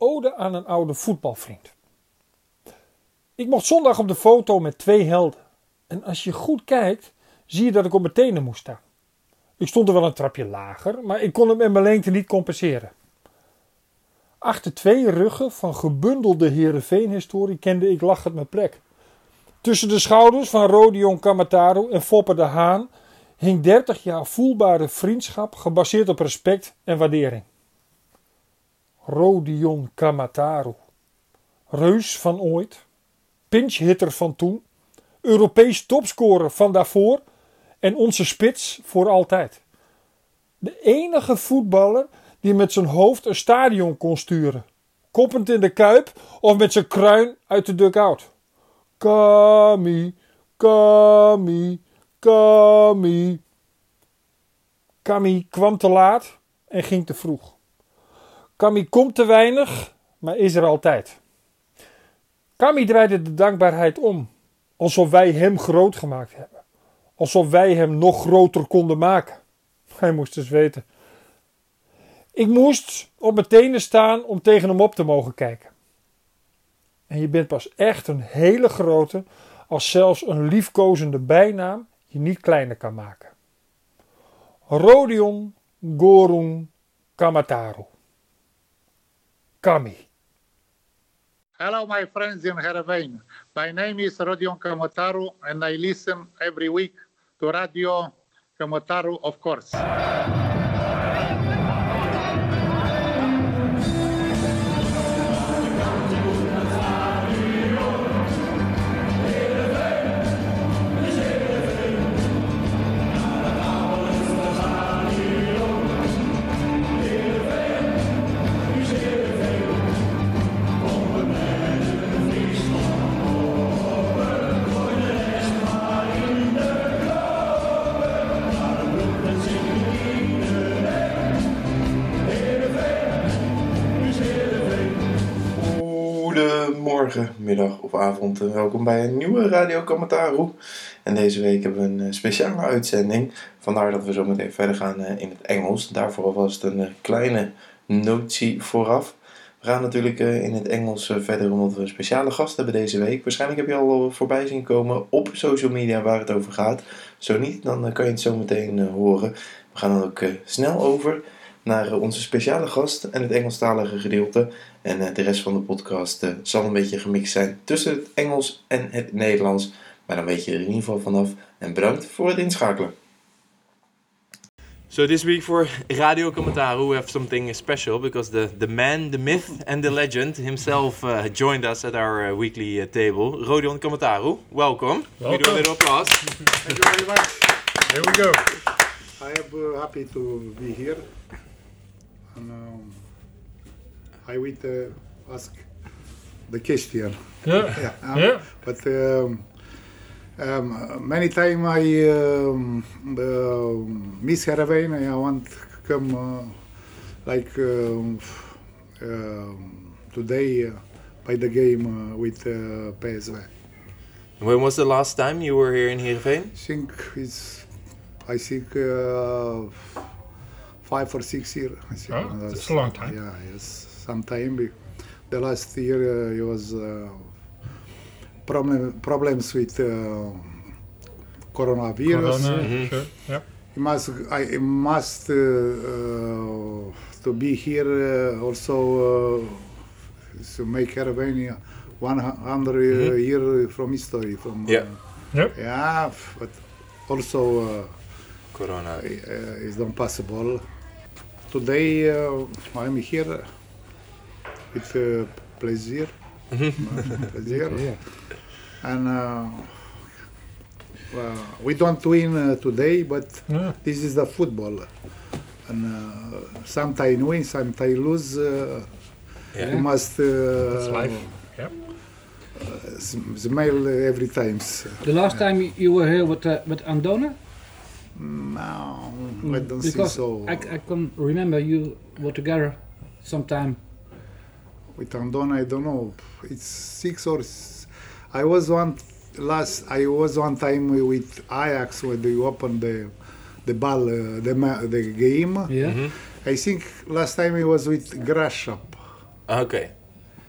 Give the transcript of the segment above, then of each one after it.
ode aan een oude voetbalvriend. Ik mocht zondag op de foto met twee helden. En als je goed kijkt, zie je dat ik op mijn tenen moest staan. Ik stond er wel een trapje lager, maar ik kon hem met mijn lengte niet compenseren. Achter twee ruggen van gebundelde Heerenveen-historie kende ik lachend mijn plek. Tussen de schouders van Rodion Kamataru en Foppe de Haan hing 30 jaar voelbare vriendschap gebaseerd op respect en waardering. Rodion Kamataru, reus van ooit, pinchhitter van toen, Europees topscorer van daarvoor en onze spits voor altijd. De enige voetballer die met zijn hoofd een stadion kon sturen, koppend in de kuip of met zijn kruin uit de dugout. Kami, Kami, Kami. Kami kwam te laat en ging te vroeg. Kami komt te weinig, maar is er altijd. Kami draaide de dankbaarheid om, alsof wij hem groot gemaakt hebben. Alsof wij hem nog groter konden maken. Hij moest dus weten. Ik moest op mijn tenen staan om tegen hem op te mogen kijken. En je bent pas echt een hele grote als zelfs een liefkozende bijnaam je niet kleiner kan maken. Rodion Gorung Kamataru. Kami. Hello, my friends in Heerenveen. My name is Rodion Kamataru, and I listen every week to Radio Kamataru, of course. Welkom bij een nieuwe Radio Commentaru. En deze week hebben we een eh, speciale uitzending. Vandaar dat we zo meteen verder gaan eh, in het Engels. Daarvoor alvast een eh, kleine notie vooraf. We gaan natuurlijk in het Engels verder omdat we een speciale gast hebben deze week. Waarschijnlijk heb je al voorbij zien komen op social media waar het over gaat. Zo niet, dan kan je het zo meteen horen. We gaan dan ook snel over naar onze speciale gast en het Engelstalige gedeelte. En eh, de rest van de podcast uh, zal een beetje gemixt zijn tussen het Engels en het Nederlands. Maar dan weet je er in ieder geval vanaf. En bedankt voor het inschakelen. So this week for Radio Commentaru we have something special because the, the man, the myth and the legend himself uh, joined us at our uh, weekly uh, table. Rodion Commentaru, welcome. welcome. We do a little applause. Thank you very much. Here we go. I am uh, happy to be here. And, um, I will uh, ask the question. Yeah. yeah, um, Yeah. But um, um, many time I um, uh, miss Heerenveen. I want to come uh, like um, um, today uh, by the game uh, with uh, PSV. When was the last time you were here in Heerenveen? I think it's I think uh, five or six years. I think Oh, that's a long time. Yeah, yes, some time. The last year uh, it was uh, problem problems with uh, coronavirus. Corona, Mhm. sure. Yep. I must I must uh, uh, to be here uh, also uh, to make Albania 100 Mhm. year from history from Yeah. uh, Yep. yeah but also uh, Corona. uh, is not possible today uh, I'm here with uh, pleasure Mhm. pleasure and uh, well, we don't win uh, today but Yeah. this is the football and uh, sometimes win sometimes lose uh, Yeah. you must uh, That's life. Yep. s- smile every times The last time you were here with uh, with Andona, no I don't think because so I, I can remember you were together sometime. with Andona I don't know it's six or s- I was one last I was one time with Ajax when they opened the the ball uh, the ma- the game Yeah. Mhm. I think last time it was with Grashop Okay.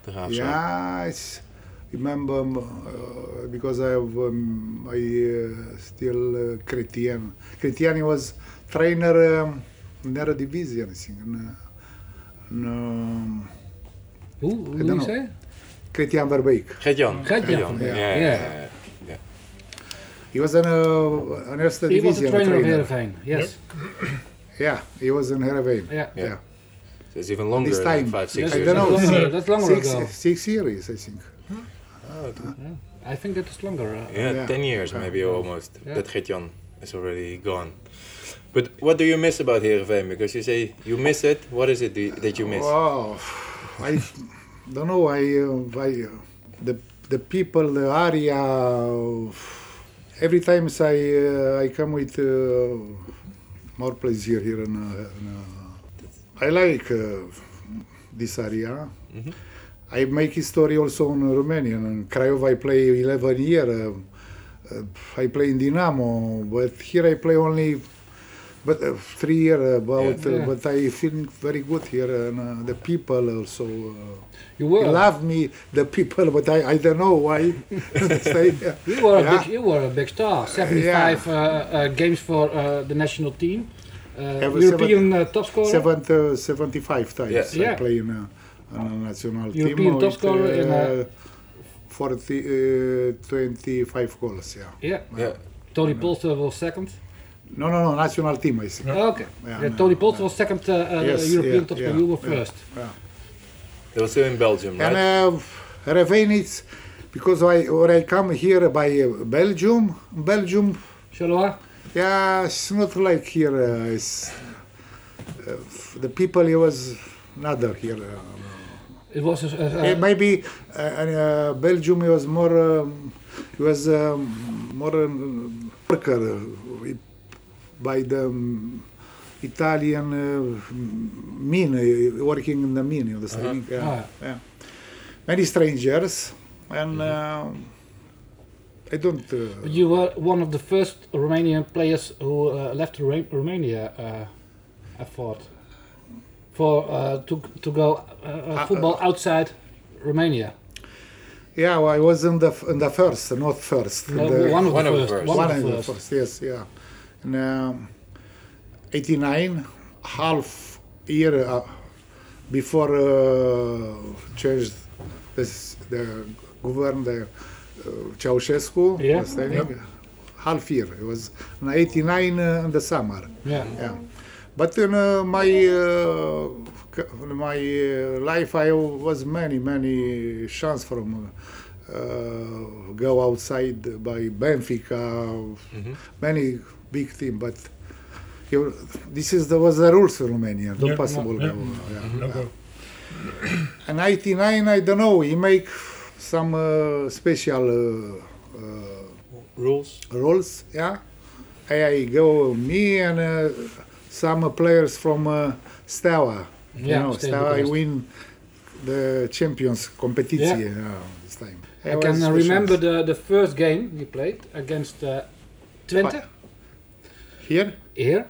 Oké. Yeah, it's remember um, uh, because I have um, I uh, still uh, Cretian. Cretiani was trainer um, in the division, I think. And, uh, and, um, Who, who don't you know. say? Cretian Verbeek. Gert-Jan. Gert-Jan. Ja, Ja. ja, Ja. ja. He was in uh, an eerste He was the division trainer of trainer. Heerenveen. Yes. Yeah, he was in Heerenveen. Yeah. Yeah. Yeah. So it's even longer This than time. five, six Yes, I years don't know. That's longer, that's longer Six, ago. six years, I think. Oh, okay. I think that is longer. uh, Yeah, Yeah. 10 years maybe Yeah. almost. Yeah. That Gert-Jan is already gone. But what do you miss about Heerenveen? Because you say you miss it. What is it do- that you miss? Wow, I don't know. I, uh, I uh, the the people, the area. uh, Every time I uh, I come with uh, more pleasure here in. Uh, in uh, I like uh, this area. Mhm. I make history also in Romania. In Craiova I play 11 years. Uh, uh, I play in Dinamo, but here I play only but uh, three years about. Yeah. Uh, but I feel very good here, and uh, the people also. Uh, You were. love me, the people, but I, I don't know why. Stay there. You were, a big, you were a big star. 75 uh, uh, games for uh, the national team. Uh, Every European uh, top scorer. Seven, uh, 75 times Yeah. Yeah. I play in a, in a national European team. top with, scorer in a- 40, uh, 25 goals, yeah. Yeah. Yeah. Tony Polster was second. No, no, no, national team, I think. Oh, okay. Yeah, Yeah, Tony Polster yeah. was second uh, uh, Yes, European yeah, top yeah, scorer. You were yeah. first. That was still in Belgium, right? And uh, Ravijn is, because I, when I come here by uh, Belgium, Belgium Charleroi? Yeah, it's not like here. Uh, it's, uh, the people it was another here. It was maybe uh, uh, Belgium it was more. Um, it was um, more um, worker uh, by the um, Italian uh, mine, uh, working in the mine. You understand? Yeah, Ah, yeah. Many strangers, and uh, I don't. Uh, you were one of the first Romanian players who uh, left Ro- Romania, uh, I thought, for uh, to to go uh, uh, Uh, football outside Romania. Yeah, well, I was in the in the first, not first. in No, the, one of one the of the first. first. One, one of of the the first. first, yes, yeah. In um, 89, half year uh, before uh, changed this, the government, the uh, Ceausescu, Yeah, understanding? half year. It was in 89 uh, in the summer. Yeah. Yeah. But in uh, my in my life, I was many many chance from uh, go outside by Benfica, Mhm. many big team. But you, this is the was the rules in Romania. Not Yeah, possible. yeah. go, yeah. No go. And 99, I don't know. He make some uh, special. Uh, uh, Rules? rules, yeah. I, I go me and uh, some players from uh, Steaua. Yeah, you know, Steaua win the champions competition Yeah. yeah, this time. I It can uh, remember the, the first game you played against uh, Twente here here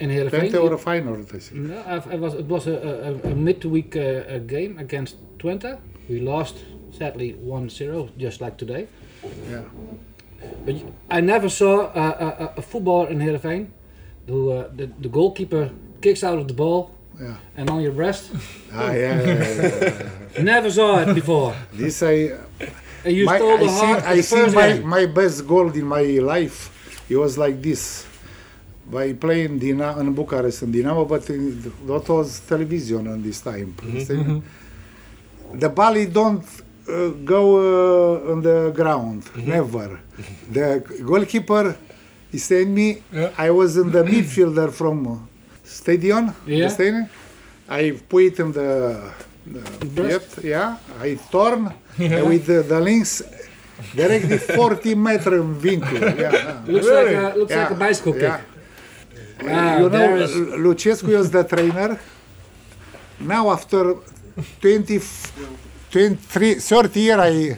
in Heerenveen. Twente or a final. I think. No, I- it was it was a, a, a midweek uh, uh, game against Twente. We lost sadly 1-0, just like today. Yeah. But I never saw uh, a, a, a footballer in Heerenveen who uh, the, the goalkeeper kicks out of the ball Yeah. and on your breast. Ah, yeah. never saw it before. This I And you my, stole the I see, heart I the see my, game. my best goal in my life. It was like this. By playing Dinamo in Bucharest and Dinamo, but in, that was television on this time. Mhm. The ball don't uh, go uh, on the ground, never. The goalkeeper, he sent me. Yeah. I was in the midfielder from uh, stadium. Yeah. understand? I put it in the, the Breast? yep, yeah. I turn and with the, the links directly 40 meter vincle. Yeah. Looks Really? like a, looks like a Yeah, bicycle kick. yeah. Ah, you there know, is- Lu- Lucescu is the trainer. Now after 20, 23, 30 year, I...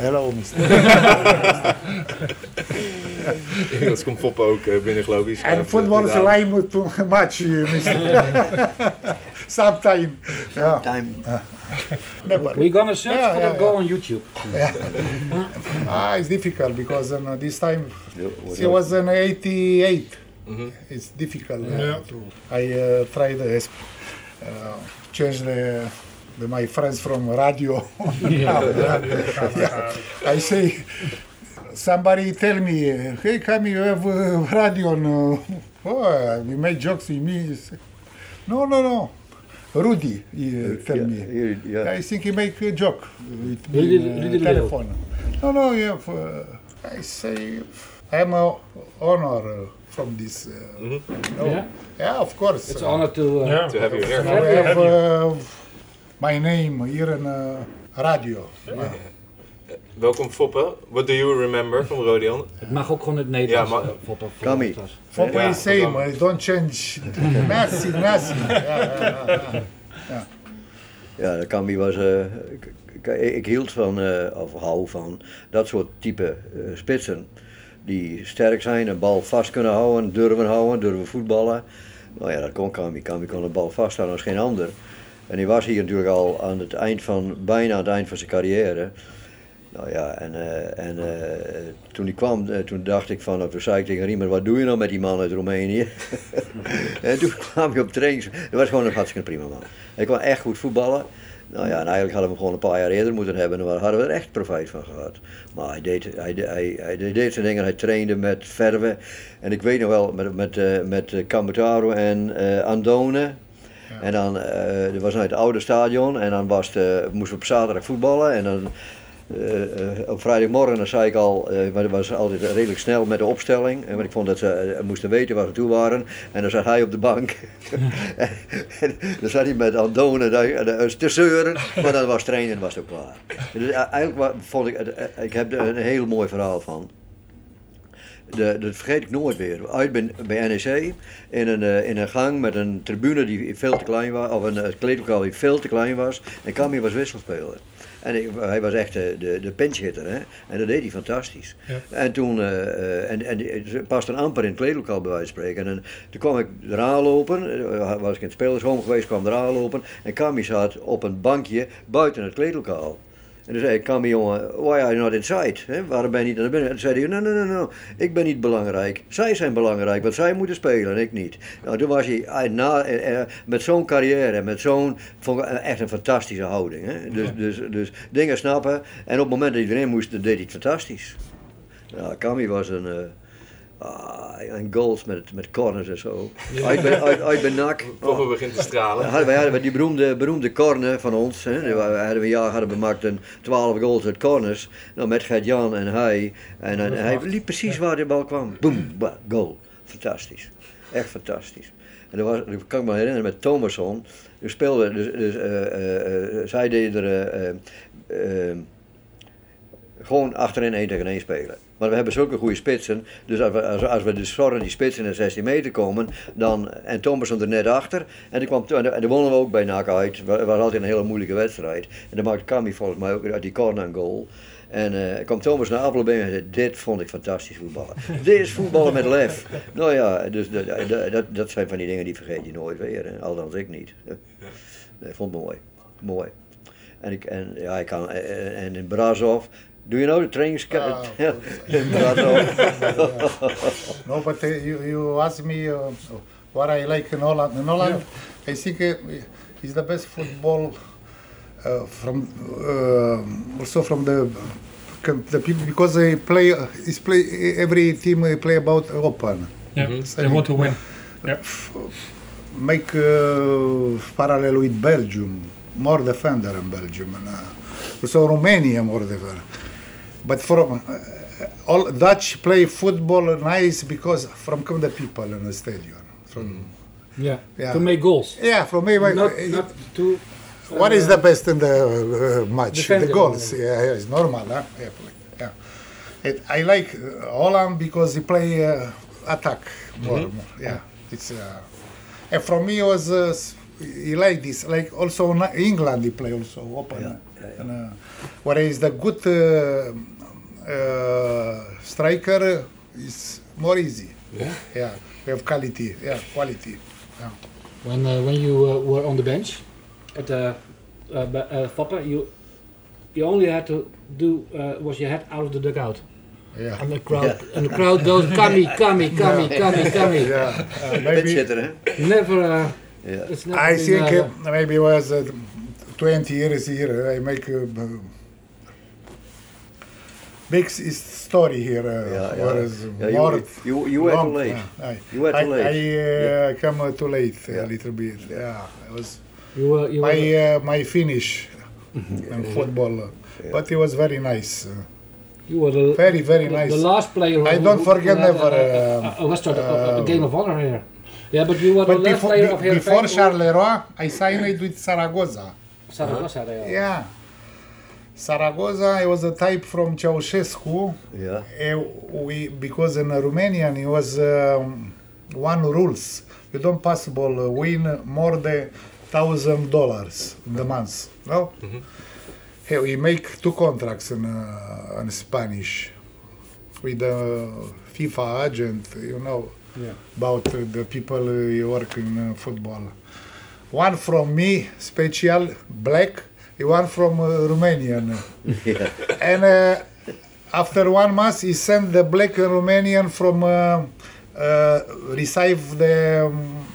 Hello, Mr. Inmiddels komt Foppe ook eh, binnen, geloof ik. And football is line too much, uh, Mr. Sometime. Yeah. Time. Never. We're gonna search Yeah, for yeah, yeah. on YouTube. Ah, it's difficult because uh, this time was it was in 88. Mhm. It's difficult. uh, Yeah. to, I uh, tried to uh, change the, the my friends from radio. Yeah. I say, somebody tell me, hey, come you have uh, radio on. Uh, oh, you make jokes with me. Say, No, no, no. Rudy, he uh, tell yeah, me. you- yeah. I think he make a joke with me Rudy- in, uh, Rudy Leo. telephone. No, no, you have, uh, I say, I'm a honor uh, from this. Uh, Mhm. no. Yeah. yeah, of course. It's an honor to. Uh, Ja. To have you here. I have uh, my name here in uh, radio. Yeah. Welkom Foppe. What do you remember from Rodion? Het mag ook gewoon in het Nederlands. Ja, maar- eh, voor- voor- Kami. Yeah, my same, don't change. yeah, yeah. Ja, de Cambi was. eh, ik, ik hield van, eh, of hou van, dat soort type eh, spitsen. Die sterk zijn, een bal vast kunnen houden, durven houden, durven voetballen. Nou ja, dat kon Cambi. Cambi kon de bal vasthouden als geen ander. En hij was hier natuurlijk al aan het eind van, bijna aan het eind van zijn carrière. Nou ja, en, eh, en eh, toen hij kwam, eh, toen dacht ik van, toen zei tegen Riemer, wat doe je nou met die man uit Roemenië? en toen kwam hij op trainings, dat was gewoon een hartstikke prima man. Hij kon echt goed voetballen. Nou ja, en eigenlijk hadden we hem gewoon een paar jaar eerder moeten hebben en daar hadden we er echt profijt van gehad. Maar hij deed, hij, hij, hij deed zijn dingen, hij trainde met verven. En ik weet nog wel, met, met, met en eh, En dan, eh dat was naar het oude stadion en dan was eh, moesten we op zaterdag voetballen. En dan eh, eh, op vrijdagmorgen dan zei ik al, eh, maar dat was altijd redelijk snel met de opstelling. En want ik vond dat ze eh, moesten weten waar ze toe waren. En dan zat hij op de bank. en dan zat hij met Andone te zeuren, maar dan was trainen was ook klaar. Dus eh, eigenlijk vond ik, eh, ik heb er een heel mooi verhaal van. De, dat vergeet ik nooit weer. Uit bij, bij NEC in een, eh, in een gang met een tribune die veel te klein was, of een uh, kleedlokaal die veel te klein was. En Camille was wisselspeler. En ik- hij was echt de, de, de pinchhitter, hè? En dat deed hij fantastisch. Ja. En toen, eh, en, en paste een amper in het kleedlokaal bij wijze van spreken. En toen kwam ik eraan lopen, was ik in het spelershome geweest, kwam eraan lopen. En Camille zat op een bankje buiten het kleedlokaal. En toen zei ik, Camille jongen, why are you not inside? Hè, waarom ben je niet naar binnen? En toen zei hij, no, no, no, ik ben niet belangrijk. Zij zijn belangrijk, want zij moeten spelen en ik niet. Nou, toen was hij, na, eh, eh, met zo'n carrière, met zo'n, ik echt een fantastische houding. Dus, dus, dus dingen snappen. En op het moment dat hij erin moest, deed hij het fantastisch. Ja, Camille was een, eh ah, een goals met, met corners en zo. Uit bij, uit, uit bij NAC. Foppe begint te stralen. Hadden wij hadden we die beroemde, beroemde corner van ons. Hè. We hadden we een jaar hadden we gemaakt een 12 goals uit corners. Nou, met Gert-Jan en hij. En, en hij liep precies waar de bal kwam. Boom, ba, goal. Fantastisch. Echt fantastisch. En dat, was, dat kan ik me herinneren met Thomasson. We speelden, dus, dus eh, eh, eh, zij deden er gewoon achterin 1 tegen 1 spelen. Maar we hebben zulke goede spitsen. Dus als we, als, als we dus zorgen die spitsen in de 16 meter komen. Dan, en Thomason er net achter. En dan, kwam, en dan wonnen we ook bij NAC uit. Het was altijd een hele moeilijke wedstrijd. En dan maakte Kami volgens mij ook uit die corner een goal. En eh kwam Thomas naar Appelbeen en zei, dit vond ik fantastisch voetballen. dit is voetballen met lef. Nou ja, dus dat, dat, zijn van die dingen die vergeet je nooit weer. hè. Althans ik niet. Nee, ik vond het mooi. Mooi. En, ik, en ja, ik kan, en, en in Brazov, doe you know the trainings... Ah, in Brazov. No, but uh, you, you asked me uh, what I like in Holland. In Holland, I think uh, is the best football uh, from uh, also from the the people because they play is play every team they play about open. Yeah, they want to win. Yeah. Make uh, parallel with Belgium, more defender in Belgium, and uh, also Romania more defender. But from uh, all Dutch play football nice because from come the people in the stadium. From Yeah. Yeah. To make goals. yeah, from me, my, Not, not to. what is the best in the uh, match? The it goals. Yeah, yeah, it's normal. Huh? Yeah, yeah. It, I like uh, Holland because he play uh, attack more. more. Yeah, it's. Uh, and for me, it was uh, he like this. Like also in England, he play also open. Yeah, yeah, yeah. And, uh, whereas the good uh, uh, striker is more easy. Yeah. Yeah, we have quality. Yeah, quality. Yeah. When uh, when you uh, were on the bench at the uh, but, uh, Foppe, you you only had to do uh, was your head out of the dugout, Yeah. and the crowd and the crowd goes, "Kami, Kami, Kami, Kami, Kami." Yeah. Uh, maybe? Never. Uh, Ja. it's never I think uh, uh, maybe it was uh, 20 years here. I make a big story here. Uh, Yeah, yeah. whereas Yeah, you- more you- you were too late. yeah, I, You were too late. I uh, come uh, too late Yeah. a little bit. Yeah, it was you were you my were, uh, my finish in football, uh, but it was very nice. Uh, you were the very very the, nice. the last player. I who- don't forget who had, never, Uh, um, uh, uh, Western, uh, uh, um, game of honor here. Yeah, but you were the last before, player be- of here. before Charleroi, I signed it with Zaragoza. Saragossa, they are. Yeah. Zaragoza, it was a type from Ceausescu. Ja. Uh, we because in Romanian it was um, one rules. You don't possible uh, win more than thousand dollars in the month. No. Hey, we make two contracts in uh, in Spanish with the FIFA agent. You know Yeah. about uh, the people uh, work in uh, football. One from me, special black. One from uh, Romanian. Ja. And uh, after one month, he sent the black Romanian from uh, uh, receive the um,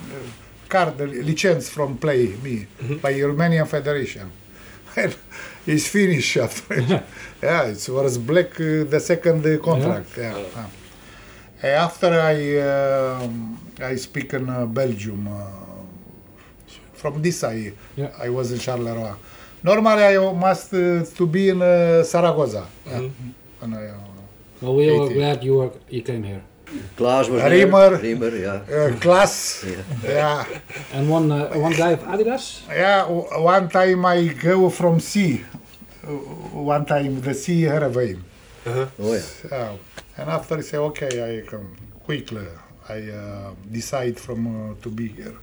card, the license from play me by Romanian Federation. And he's finished after. yeah, it was black uh, the second uh, contract. Yeah. yeah. After I um I speak in Belgium. Uh, from this I Yeah. I was in Charleroi. Normally I must uh, to be in uh, Zaragoza. Yeah. And I, uh, Well, we were 80. glad you were you came here. Klaas was Riemer. there. Riemer, ja. uh, class. Ja. Yeah. And one uh, one guy of Adidas. Yeah, w- one time I go from sea. Uh, One time the sea Hereven. Oh ja. Yeah. And after I say, okay, I come quickly. I uh, decide from uh, to be here.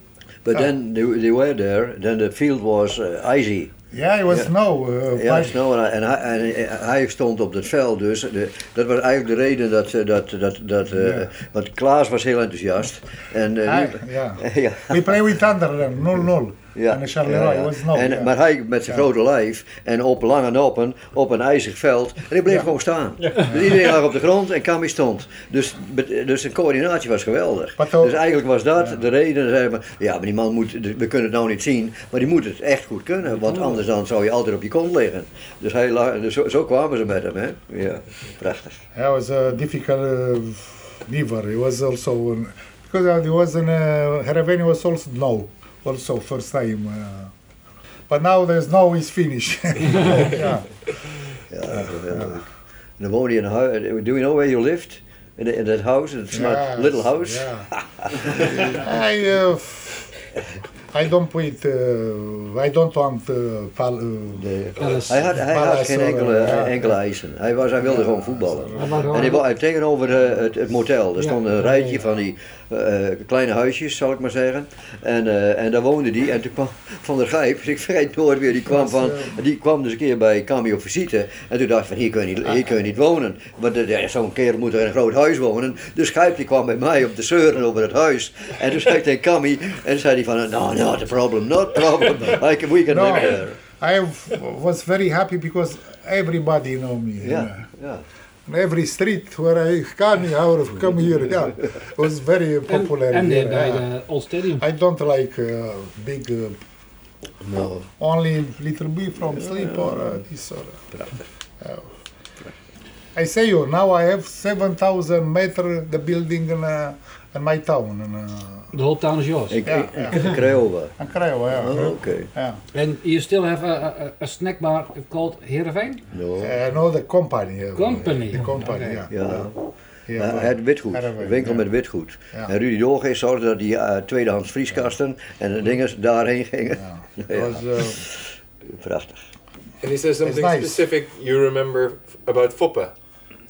But Ah. then they, they were there, then the field was uh, icy. Yeah, it was Ja. snow. Uh, Ja, snow en, hij- en, en hij stond op het veld, dus de, dat was eigenlijk de reden dat, eh, dat, dat, dat eh, Ja. want Klaas was heel enthousiast. En, eh, Hij- die- ja. ja. We play with Anderlecht, 0-0. Ja, En Charleroi, ja, ja. was snow. En, ja. Maar hij met zijn Ja. grote lijf en op lange noppen op een ijzig veld. En hij bleef Ja. gewoon staan. Dus iedereen lag op de grond en Cammy stond. Dus, dus de coördinatie was geweldig. Dus eigenlijk was dat Ja. de reden. Ja, maar die man moet, we kunnen het nou niet zien, maar die moet het echt goed kunnen. Want anders dan zou je altijd op je kont liggen. Dus, hij lag, dus zo, zo kwamen ze met hem. Hè? Ja, prachtig. It was a difficult uh, river. It was also uh, because it was in uh, Hereven was also snow. Also first time. Uh, but now the snow is finished. yeah. Ja, geweldig. En dan woonde je in een huis. Do you know where you lived? In, in that house, in that smart Yes, little house. Yeah. I uh, I don't put. Uh, I don't want uh, pal- uh. Palace. Hij had, hij had geen enkele, ja. enkele eisen. Hij, was, hij wilde gewoon voetballen. En hij, tegenover eh, het, het motel, er Ja. stond een rijtje van die eh, kleine huisjes, zal ik maar zeggen. En, eh, en daar woonde die. En toen kwam Van der Gijp, ik vergeet nooit weer, die kwam, van, die kwam dus een keer bij Camio op visite. En toen dacht ik van, hier kun je niet, hier kun je niet wonen. Want ja, zo'n kerel moet er in een groot huis wonen. Dus Gijp die kwam bij mij op de zeuren over het huis. En toen zei ik tegen Cammy, en zei hij van, no, not a problem, not a problem. I can, we can No. live there. I w- was very happy because everybody know me. Ja, ja. In every street where I come, I come here. Yeah, it was very popular. and here, uh, by yeah. the old stadium. I don't like uh, big, uh, No. only little bit from sleep or uh, this or. Prachtig. I say you now I have seven thousand meter the building in, uh, in my town in, uh, The whole town is yours. Ik, Ja, ja. Craiova. in Craiova, yeah. Oh, oké. yeah. And you still have a, a, a snack bar called Heerenveen? No. Uh, no, the company. uh, Company. The company, Okay. yeah. Ja. Had witgoed, een winkel ja. met witgoed. Ja. En Rudy Doorgeest zorgde dat die eh, tweedehands vrieskasten en de dingen daarheen gingen. Ja. Was, uh, Prachtig. And is there something nice. specific you remember about Foppe?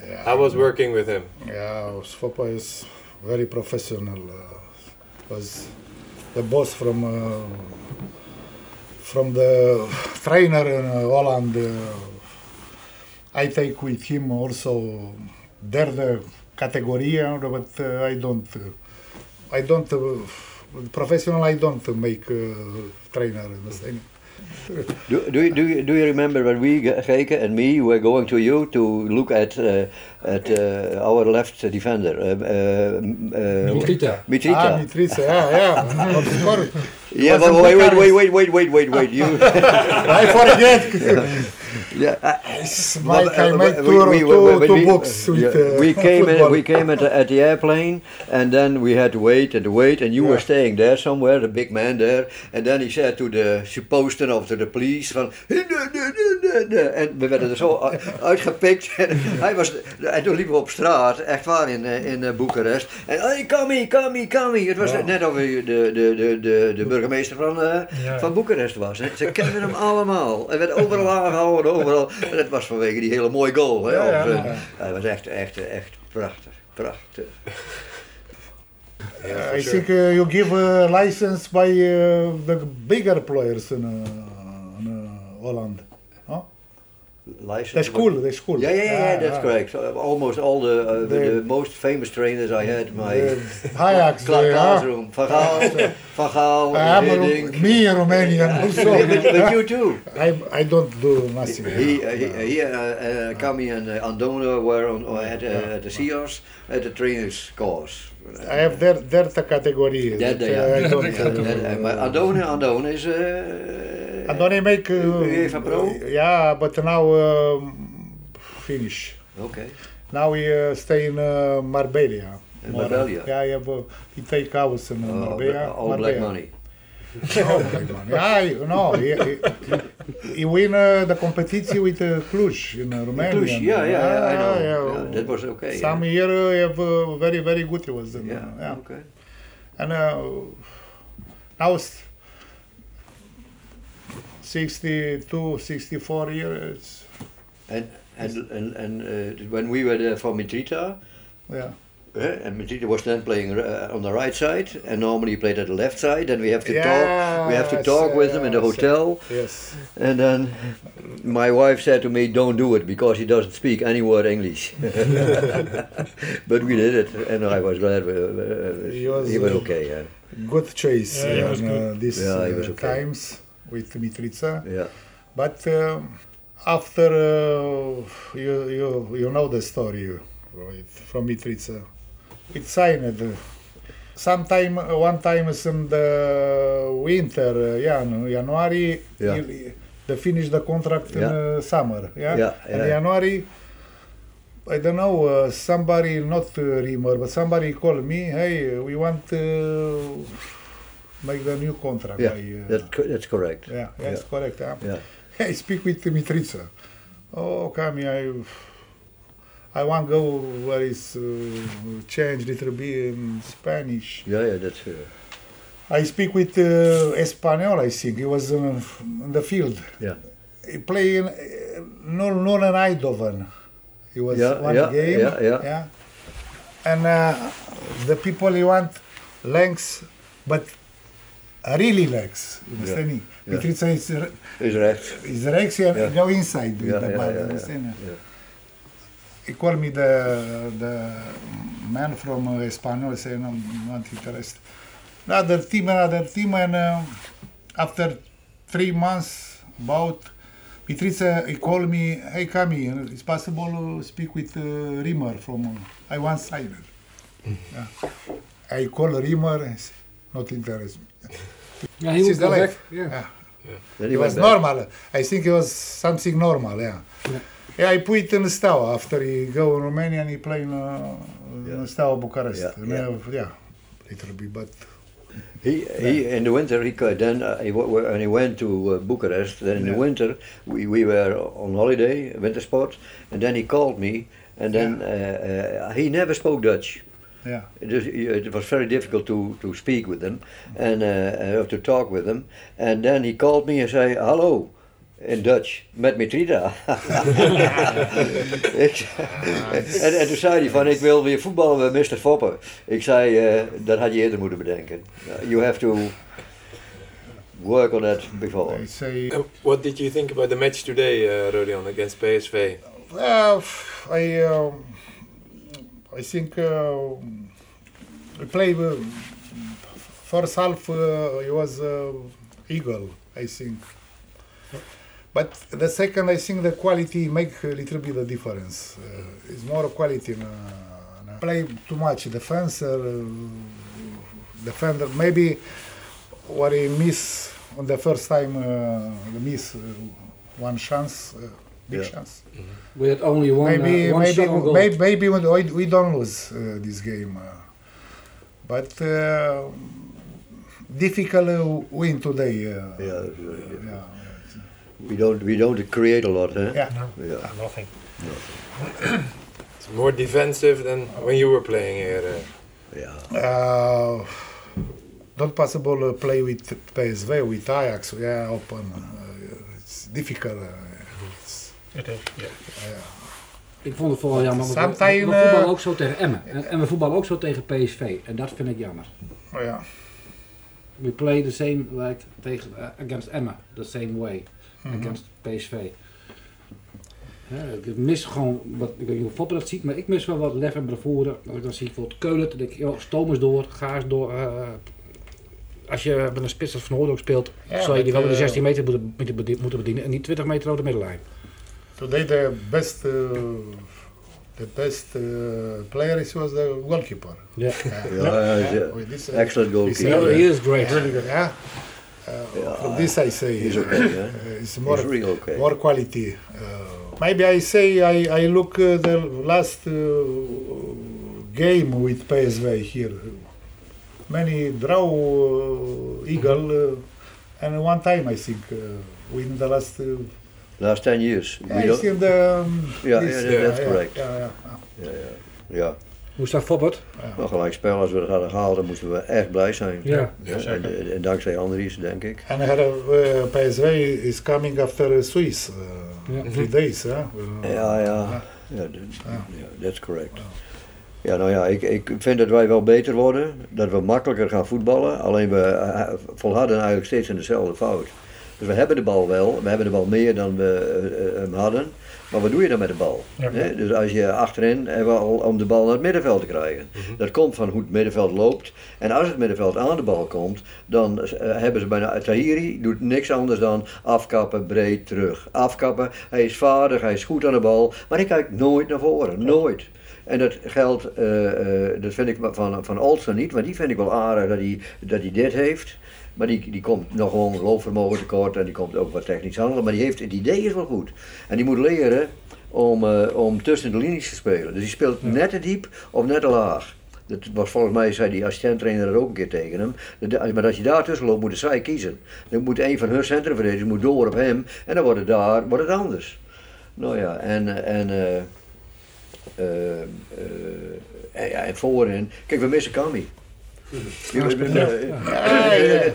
yeah. I was working with him. Yeah, Svopa is very professional. Uh, was the boss from uh, from the trainer in uh, Holland. Uh, I take with him also there the categorie, but uh, I don't. Uh, I don't. Uh, professional. I don't make uh, trainer. Understand? Do, do, you, do, you, do you remember when we, Geike and me, were going to you to look at uh, at uh, our left defender, uh, uh, Mitrita. Mitrita. Ah, Mitrița, yeah, yeah. Of course. yeah, but wait, wait, wait, wait, wait, wait, wait, wait. You, I forget. yeah, uh, Mike, I made we- two, we- two, when two we- books with uh, we came football. in, we came at the, at the airplane, and then we had to wait and wait, and you were staying there somewhere, the big man there, and then he said to the supposten of to the police van, en we werden er zo uitgepikt, en hij was, en toen liepen we op straat, echt waar in, eh, in eh, Boekarest, en hey, come here, come here, come here. Het was Ja. net of hij de, de, de, de, de burgemeester van, eh, Ja. van Boekarest was. Ze kenden hem allemaal. Hij werd overal aangehouden, overal. En dat was vanwege die hele mooie goal. Hè. Ja, ja, Of, ja. Hij was echt, echt, echt prachtig. Prachtig. Uh, I think uh, you give a license by uh, the bigger players in, uh, in uh, Holland. License. That's cool. That's cool. Yeah, yeah, yeah, yeah, that's yeah. correct. So, almost all the, uh, the, most famous trainers I had my Ajax. cla- uh, classroom. Van Gaal, Van Gaal, uh, Hiddink. me in Romanian also. But, but you too. I, I don't do nothing. He, uh, he, he uh, uh, Kami and uh, Andona were on, uh, at, uh, at the CEOS at the trainers course. I have their, their category. That they uh, I are. don't, Ja, uh, Maar Andone, Andone is... I don't make. Uh, UEFA Pro? Yeah, but now finish. Oké. Now we uh, stay in uh, Marbella. In Marbella? Yeah, I have, uh, we take house in uh, Oh, Marbella. all black Marbella. black money. Yeah, I- no, he, he, he win uh, the competition with uh, Cluj in uh, Romania. Cluj, yeah, yeah, yeah, I know. yeah. Yeah, that was okay. Some yeah. year uh, have uh, very, very good he was. In, Yeah, uh, yeah. okay. And uh, now 62, 64 years. And and and, and uh, when we were there for Mitrita, Yeah. uh, and Mitrita was then playing uh, on the right side, and normally he played at the left side. Then we have to talk. We have to Yes, talk with him in the yes, hotel. Yes. And then my wife said to me, "Don't do it because he doesn't speak any word English." but we did it, and I was glad. Uh, uh, He was, he was uh, okay. Yeah. Good choice Yeah, he uh, was good. uh, these Yeah, he uh, was okay. times with Mitrica. yeah. But um after uh, you, you you know the story right, from Mitrica, it signed. Uh, sometime one time in the winter, uh, yeah, in January, Yeah. he- they finish the contract in Yeah. uh, summer, yeah. Yeah, In. January, I don't know, uh, somebody not uh, Rimmer, but somebody called me. Hey, we want to make the new contract. Yeah, I, uh, that, co- that's correct. yeah, that's correct. Yeah. Yeah. I speak with Mitrica. Oh, Kami, I, I want to go where is uh, change little bit in Spanish. Yeah, yeah, that's uh, I speak with uh, Espanol, I think. He was uh, in the field. yeah. He play in uh, Northern Eindhoven. He was Yeah, one yeah, game. yeah, yeah. And uh, the people he want lengths, but really legs. You understand? yeah. Mitrica is uh, Is recht. is rechts and Yeah. go inside with Yeah, the yeah, ball. yeah, understand? yeah. He called me the the man from uh, Espanol saying I'm not interested. Another team, another team, and uh, after three months, about Mitrica, he called me, hey Kami, it's possible to speak with uh, Rimmer from, uh, I want signer. yeah. I call Rimmer, and say, not interested. Yeah, he This will is the go life. back. Yeah. Yeah. It was back. normal. I think it was something normal, yeah. Yeah. Yeah, I put it in Steaua after he go in Romania and he play in, uh, Yeah. in Steaua Bucharest. Yeah, And, yeah. yeah, little bit, but He, he in the winter he could then uh, he, w- when he went to uh, Bucharest. Then in the winter we, we were on holiday, winter sports, and then he called me, and then uh, uh, he never spoke Dutch. Yeah. It, is, it was very difficult to, to speak with him and uh, uh, to talk with him. And then he called me and said, "Hallo." In Dutch, met Mitrita. ik, en, en toen zei hij van, ik wil weer voetballen met Mr. Foppen. Ik zei, eh, dat had je eerder moeten bedenken. You have to work on that before. I say, Uh, what did you think about the match today, uh, Rodion, against PSV? well, I, um, I think uh, we play first half. Uh, it was uh, eagle, I think. But the second, I think the quality make a little bit of difference. Uh, it's more quality. In, uh, play too much defense, uh, defender. Maybe what he miss on the first time, uh, miss uh, one chance, uh, big Yeah. chance. We had only one, maybe uh, one maybe shot on goal. maybe, maybe we, we don't lose uh, this game, uh, but uh, difficult uh, win today. Uh, Yeah, that's yeah. yeah. We don't we don't create a lot, hè? Yeah. Ja. Nothing. It's more defensive than when you were playing here. uh. ja. Uh, not possible uh, play with PSV with Ajax. Yeah, open. Uh, it's difficult. It's, It is, yeah. Ik vond het vooral jammer. want we- we voetballen ook zo tegen Emmen. En, en we voetballen ook zo tegen PSV. En dat vind ik jammer. oh, yeah. We play the same like tegen, uh, against Emma, the same way Mhm. against PSV. Ja, ik mis gewoon, wat, ik weet niet hoe Foppe dat ziet, maar ik mis wel wat lef en bravoure. Als ik dan zie bijvoorbeeld Keulen, dan denk ik, joh, stoom door, ga eens door. eh, als je met een spits als Van Hoorn ook speelt, Ja, zou je die wel met, de eh, 16 meter moeten, moeten bedienen en niet 20 meter over de middenlijn. Today the best uh, the best uh, player is was the goalkeeper. Ja. Yeah. Ja, ja, ja. With this, uh, Excellent goalkeeper. uh, He is great. really good. Yeah. Uh, Yeah. From this I say He's uh, okay, yeah. uh, it's more He's real okay. more quality. Uh, maybe I say I, I look uh, the last uh, game with PSV here. Many draw uh, eagle uh, and one time I think uh, win the last. Last 10 years. We I don't- think the um, Yeah, this, yeah, that's yeah, correct. Yeah, yeah, Ja, ja. ja. Hoe staat Foppert? Nou, gelijk spel, als we dat hadden gehaald, dan moesten we echt blij zijn. Ja. Ja, en, en- en dankzij Andries, denk ik. Had a, uh, PSV is coming after Swiss. Uh. Three days? Uh, Ja, ja. Ja, dat ja, that's correct. Ja, nou ja, ik, ik vind dat wij wel beter worden, dat we makkelijker gaan voetballen, alleen we eh, volharden eigenlijk steeds in dezelfde fout. Dus we hebben de bal wel, we hebben de bal meer dan we eh, eh, hem hadden, maar wat doe je dan met de bal? Ja. Dus als je achterin hebben we al om de bal naar het middenveld te krijgen. Dat komt van hoe het middenveld loopt. En als het middenveld aan de bal komt, dan eh, hebben ze bijna. Tahiri doet niks anders dan afkappen, breed terug. Afkappen, hij is vaardig, hij is goed aan de bal, maar hij kijkt nooit naar voren. Nooit. En dat geldt, eh, eh, dat vind ik van, van Olsen niet, maar die vind ik wel aardig dat hij, dat hij dit heeft. Maar die, die komt nog gewoon loopvermogen tekort en die komt ook wat technisch handelen. Maar die heeft, het idee is wel goed. En die moet leren om, eh, om tussen de linies te spelen. Dus die speelt net te diep of net te laag. Dat was volgens mij, zei die assistent-trainer er ook een keer tegen hem. Dat- Maar als je daar tussen loopt, moeten zij kiezen. Dan moet een van hun centrumverdedigers moet door op hem en dan wordt het daar wordt het anders. Nou ja, en, eh, en, eh, eh, en, ja, en voorin, kijk, we missen Kami. Het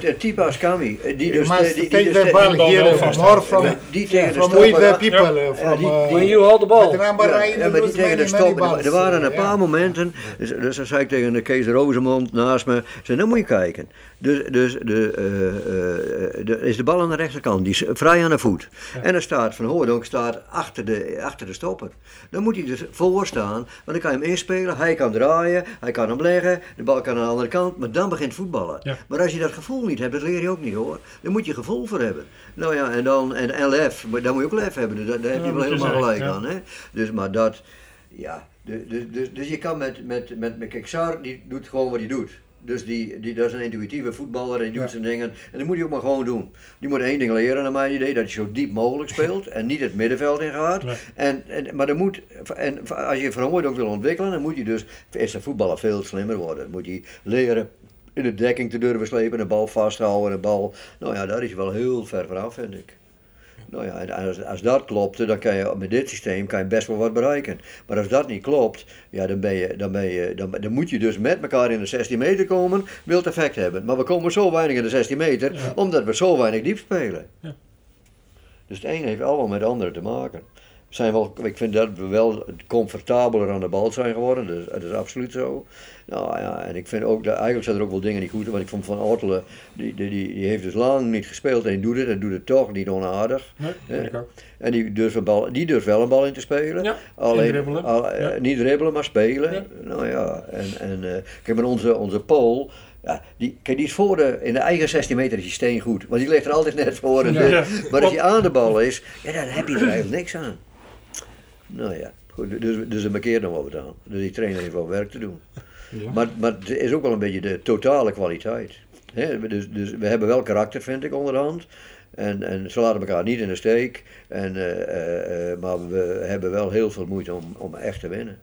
het type als Kami, die dus, die, die take dus the de- ball die bal here wel vasthouden. more from, die tegen de with the stopper, people. from, When you hold the ball. Ja, maar die tegen de stop. Er, waren een paar momenten, dus, dus dan zei ik tegen de Kees Rosemond naast me, zei, nou moet je kijken. Dus, dus de, eh, eh, de, is de bal aan de rechterkant, die is vrij aan de voet. En dan staat Van Hoordonk staat achter de, achter de stopper. Dan moet hij dus voor staan, want dan kan je hem inspelen, hij kan draaien, hij kan hem leggen, de bal kan aan de andere kant, maar dan begint voetballen. Ja. Maar als je dat gevoel niet hebt, dat leer je ook niet hoor. Daar moet je gevoel voor hebben. Nou ja, en dan, en, lef, maar daar moet je ook lef hebben, daar, daar heb je wel helemaal gelijk aan. Hè? Dus, maar dat, ja, de- de- dus, dus je kan met, met, met, met kijk, die doet gewoon wat hij doet. Dus die, die, dat is een intuïtieve voetballer en die doet Ja. zijn dingen. En dat moet hij ook maar gewoon doen. Die moet één ding leren, naar mijn idee, dat hij zo diep mogelijk speelt en niet het middenveld ingaat. Nee. En, en, maar dan moet, en als je Van Hooyd ook wil ontwikkelen, dan moet hij dus, is de voetballer veel slimmer worden. Dan moet hij leren in de dekking te durven slepen, de bal vasthouden, de bal. Nou ja, daar is hij wel heel ver vanaf, vind ik. Nou ja, en als, als dat klopt, dan kan je met dit systeem kan je best wel wat bereiken. Maar als dat niet klopt, ja, dan, ben je, dan, ben je, dan, dan moet je dus met elkaar in de 16 meter komen, wil het effect hebben. Maar we komen zo weinig in de 16 meter, Ja. omdat we zo weinig diep spelen. Ja. Dus het een heeft allemaal met het andere te maken. Zijn wel, ik vind dat we wel comfortabeler aan de bal zijn geworden, dus, dat is absoluut zo. Nou ja, en ik vind ook, dat, eigenlijk zijn er ook wel dingen niet goed, want ik vond Van Ortelen, die, die, die, heeft dus lang niet gespeeld en die doet het en doet het toch niet onaardig. Nee, Ja. vind ik ook. En die durft, een bal, die durft wel een bal in te spelen. Ja, Alleen, en dribbelen. al- eh, Ja. Niet dribbelen, maar spelen. Ja. Nou ja, en, en eh, kijk, maar onze, onze Pool, Ja, die, kijk, die is voor de, in de eigen 16 meter is die steen goed. Want die ligt er altijd net voor. En Ja. Maar als hij aan de bal is, ja, dan heb je er eigenlijk niks aan. Nou ja, goed, dus, dus een keer nog wat. Dus die trainer heeft wel werk te doen. Ja. Maar, maar het is ook wel een beetje de totale kwaliteit. Hè, dus, dus we hebben wel karakter, vind ik, onderhand. En, en ze laten elkaar niet in de steek. En, eh, eh, eh, maar we hebben wel heel veel moeite om, om echt te winnen.